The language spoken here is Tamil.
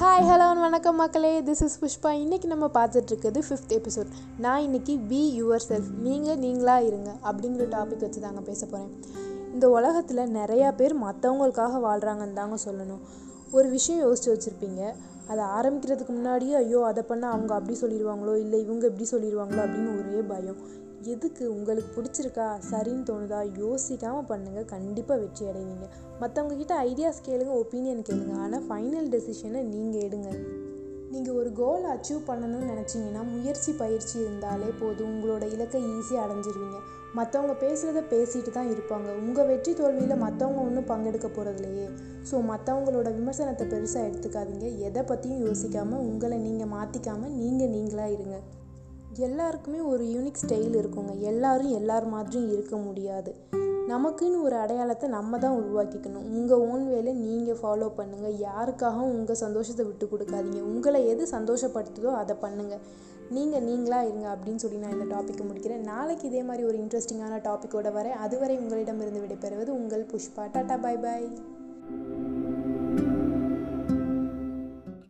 ஹாய் ஹலோ வணக்கம் மக்களே. திஸ் இஸ் புஷ்பா இன்றைக்கி நம்ம பார்த்துட்ருக்குது ஃபிஃப்த் எபிசோட் நான் இன்றைக்கி பி யுவர் செல்ஃப் நீங்கள் நீங்களாக இருங்க அப்படிங்கிற டாபிக் வச்சு தாங்க பேச போகிறேன் இந்த உலகத்தில் நிறையா பேர் மற்றவங்களுக்காக வாழ்கிறாங்கன்னு தாங்க சொல்லணும். ஒரு விஷயம் யோசித்து வச்சுருப்பீங்க. அதை ஆரம்பிக்கிறதுக்கு முன்னாடியே ஐயோ அதை பண்ணால் அவங்க அப்படி சொல்லிடுவாங்களோ இல்லை இவங்க இப்படி சொல்லிடுவாங்களோ அப்படின்னு ஒரே பயம். எதுக்கு உங்களுக்கு பிடிச்சிருக்கா? சரின்னு தோணுதா? யோசிக்காமல் பண்ணுங்கள் கண்டிப்பாக வெற்றி அடைவீங்க. மற்றவங்க கிட்ட ஐடியாஸ் கேளுங்க ஒப்பீனியன் கேளுங்க. ஆனால் ஃபைனல் டெசிஷனை நீங்கள் எடுங்க. நீங்கள் ஒரு கோல் அச்சீவ் பண்ணணும்னு நினச்சிங்கன்னா முயற்சி பயிற்சி இருந்தாலே போதும். உங்களோட இலக்கை ஈஸியாக அடைஞ்சிருவீங்க. மற்றவங்க பேசுகிறத பேசிட்டு தான் இருப்பாங்க. உங்கள் வெற்றி தோல்வியில் மற்றவங்க ஒன்றும் பங்கெடுக்க போகிறதில்லையே ஸோ மற்றவங்களோட விமர்சனத்தை பெருசாக எடுத்துக்காதீங்க. எதை பற்றியும் யோசிக்காமல் உங்களை நீங்கள் மாற்றிக்காமல் நீங்கள் நீங்களாக இருங்க. எல்லாருக்குமே ஒரு யூனிக் ஸ்டைல் இருக்குங்க. எல்லாரும் எல்லார் மாதிரியும் இருக்க முடியாது. நமக்குன்னு ஒரு அடையாளத்தை நம்ம தான் உருவாக்கிக்கணும். உங்கள் ஓன் வேலை நீங்கள் ஃபாலோ பண்ணுங்கள் யாருக்காகவும் உங்கள் சந்தோஷத்தை விட்டு கொடுக்காதீங்க. உங்களை எது சந்தோஷப்படுத்துதோ அதை பண்ணுங்கள் நீங்கள் நீங்களாக இருங்க அப்படின்னு சொல்லி நான் இந்த டாப்பிக்கை முடிக்கிறேன். நாளைக்கு இதே மாதிரி ஒரு இன்ட்ரெஸ்டிங்கான டாப்பிக்கோட வரேன். அதுவரை உங்களிடமிருந்து விடைபெறுவது உங்கள் புஷ்பா. டாட்டா பாய் பாய்